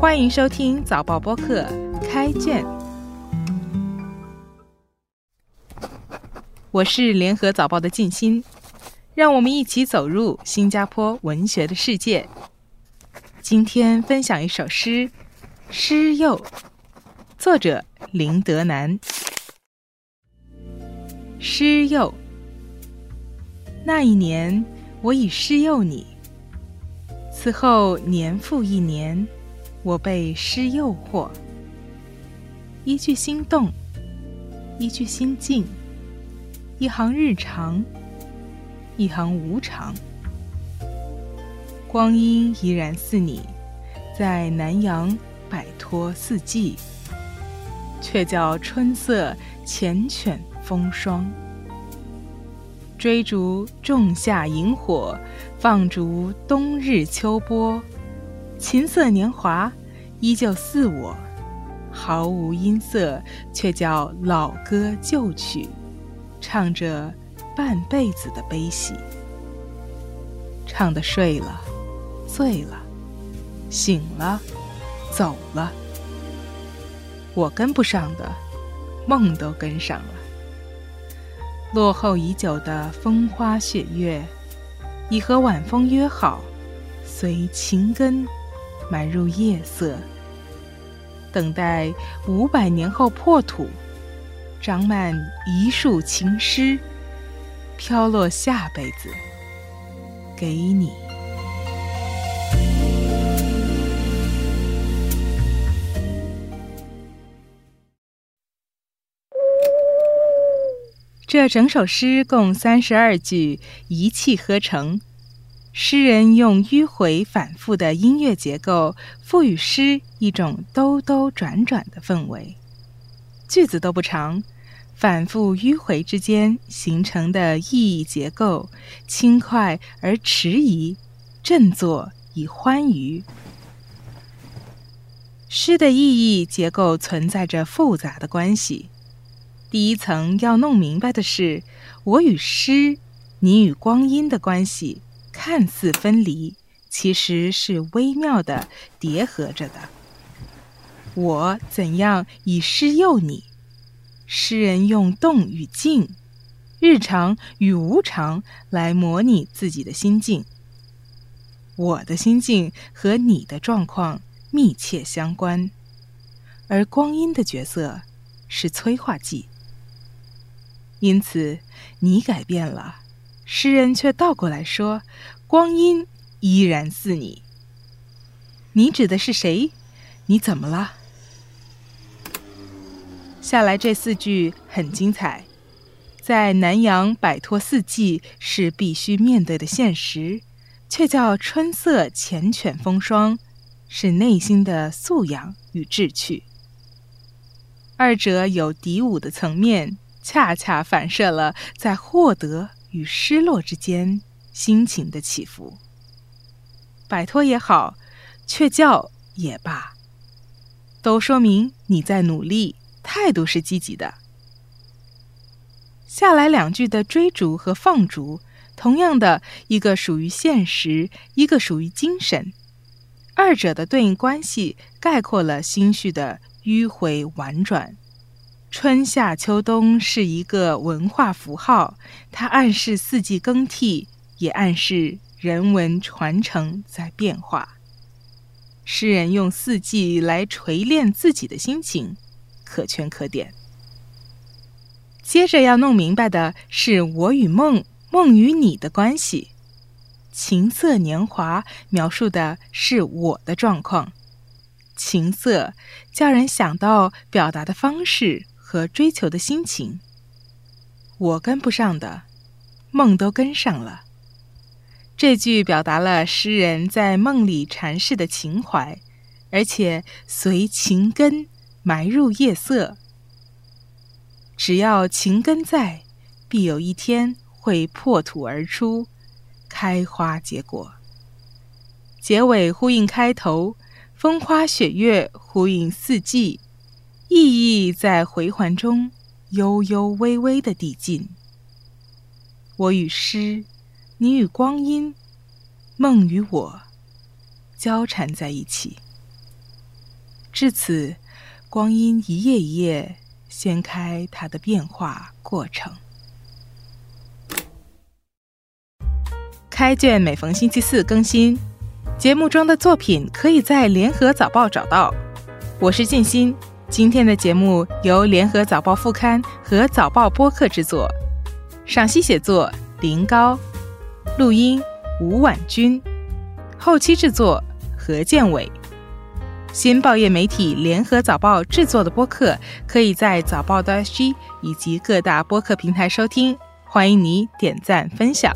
欢迎收听早报播客开卷，我是联合早报的静心，让我们一起走入新加坡文学的世界。今天分享一首诗《诗幼》，作者林德南。诗幼，那一年我已诗幼你，此后年复一年。我被诗诱惑，一句心动，一句心境，一行日常，一行无常。光阴依然似你，在南阳摆脱四季，却叫春色缱绻风霜。追逐仲夏萤火，放逐冬日秋波。琴瑟年华，依旧似我，毫无音色，却叫老歌旧曲，唱着半辈子的悲喜。唱的睡了，醉了，醒了，走了。我跟不上的，梦都跟上了。落后已久的风花雪月，已和晚风约好，随情根。埋入夜色，等待五百年后破土，长满一树情诗，飘落下辈子给你。这整首诗共三十二句，一气呵成。诗人用迂回反复的音乐结构，赋予诗一种兜兜转转的氛围。句子都不长，反复迂回之间形成的意义结构，轻快而迟疑，振作以欢愉。诗的意义结构存在着复杂的关系。第一层要弄明白的是，我与诗，你与光阴的关系。看似分离，其实是微妙的叠合着的。我怎样以诗诱你？诗人用动与静、日常与无常来模拟自己的心境。我的心境和你的状况密切相关，而光阴的角色是催化剂。因此，你改变了。诗人却倒过来说：“光阴依然似你。”你指的是谁？你怎么了？下来这四句很精彩，在南洋摆脱四季是必须面对的现实，却叫春色缱绻风霜，是内心的素养与志趣。二者有敌伍的层面，恰恰反射了在获得。与失落之间心情的起伏，摆脱也好，却叫也罢，都说明你在努力，态度是积极的。下来两句的追逐和放逐，同样的一个属于现实，一个属于精神，二者的对应关系概括了心绪的迂回婉转。春夏秋冬是一个文化符号，它暗示四季更替，也暗示人文传承在变化。诗人用四季来锤炼自己的心情，可圈可点。接着要弄明白的是我与梦、梦与你的关系。琴瑟年华描述的是我的状况，琴瑟叫人想到表达的方式。和追求的心情，我跟不上的，梦都跟上了。这句表达了诗人在梦里阐释的情怀，而且随情根埋入夜色。只要情根在，必有一天会破土而出，开花结果。结尾呼应开头，风花雪月呼应四季。意义在回环中悠悠微微的递进。我与诗，你与光阴，梦与我，交缠在一起。至此，光阴一页一页掀开它的变化过程。开卷每逢星期四更新，节目中的作品可以在联合早报找到。我是静心，今天的节目由联合早报副刊和早报播客制作，赏析写作林高，录音吴婉君，后期制作何建伟。新报业媒体联合早报制作的播客，可以在早报的 SG 以及各大播客平台收听，欢迎你点赞分享。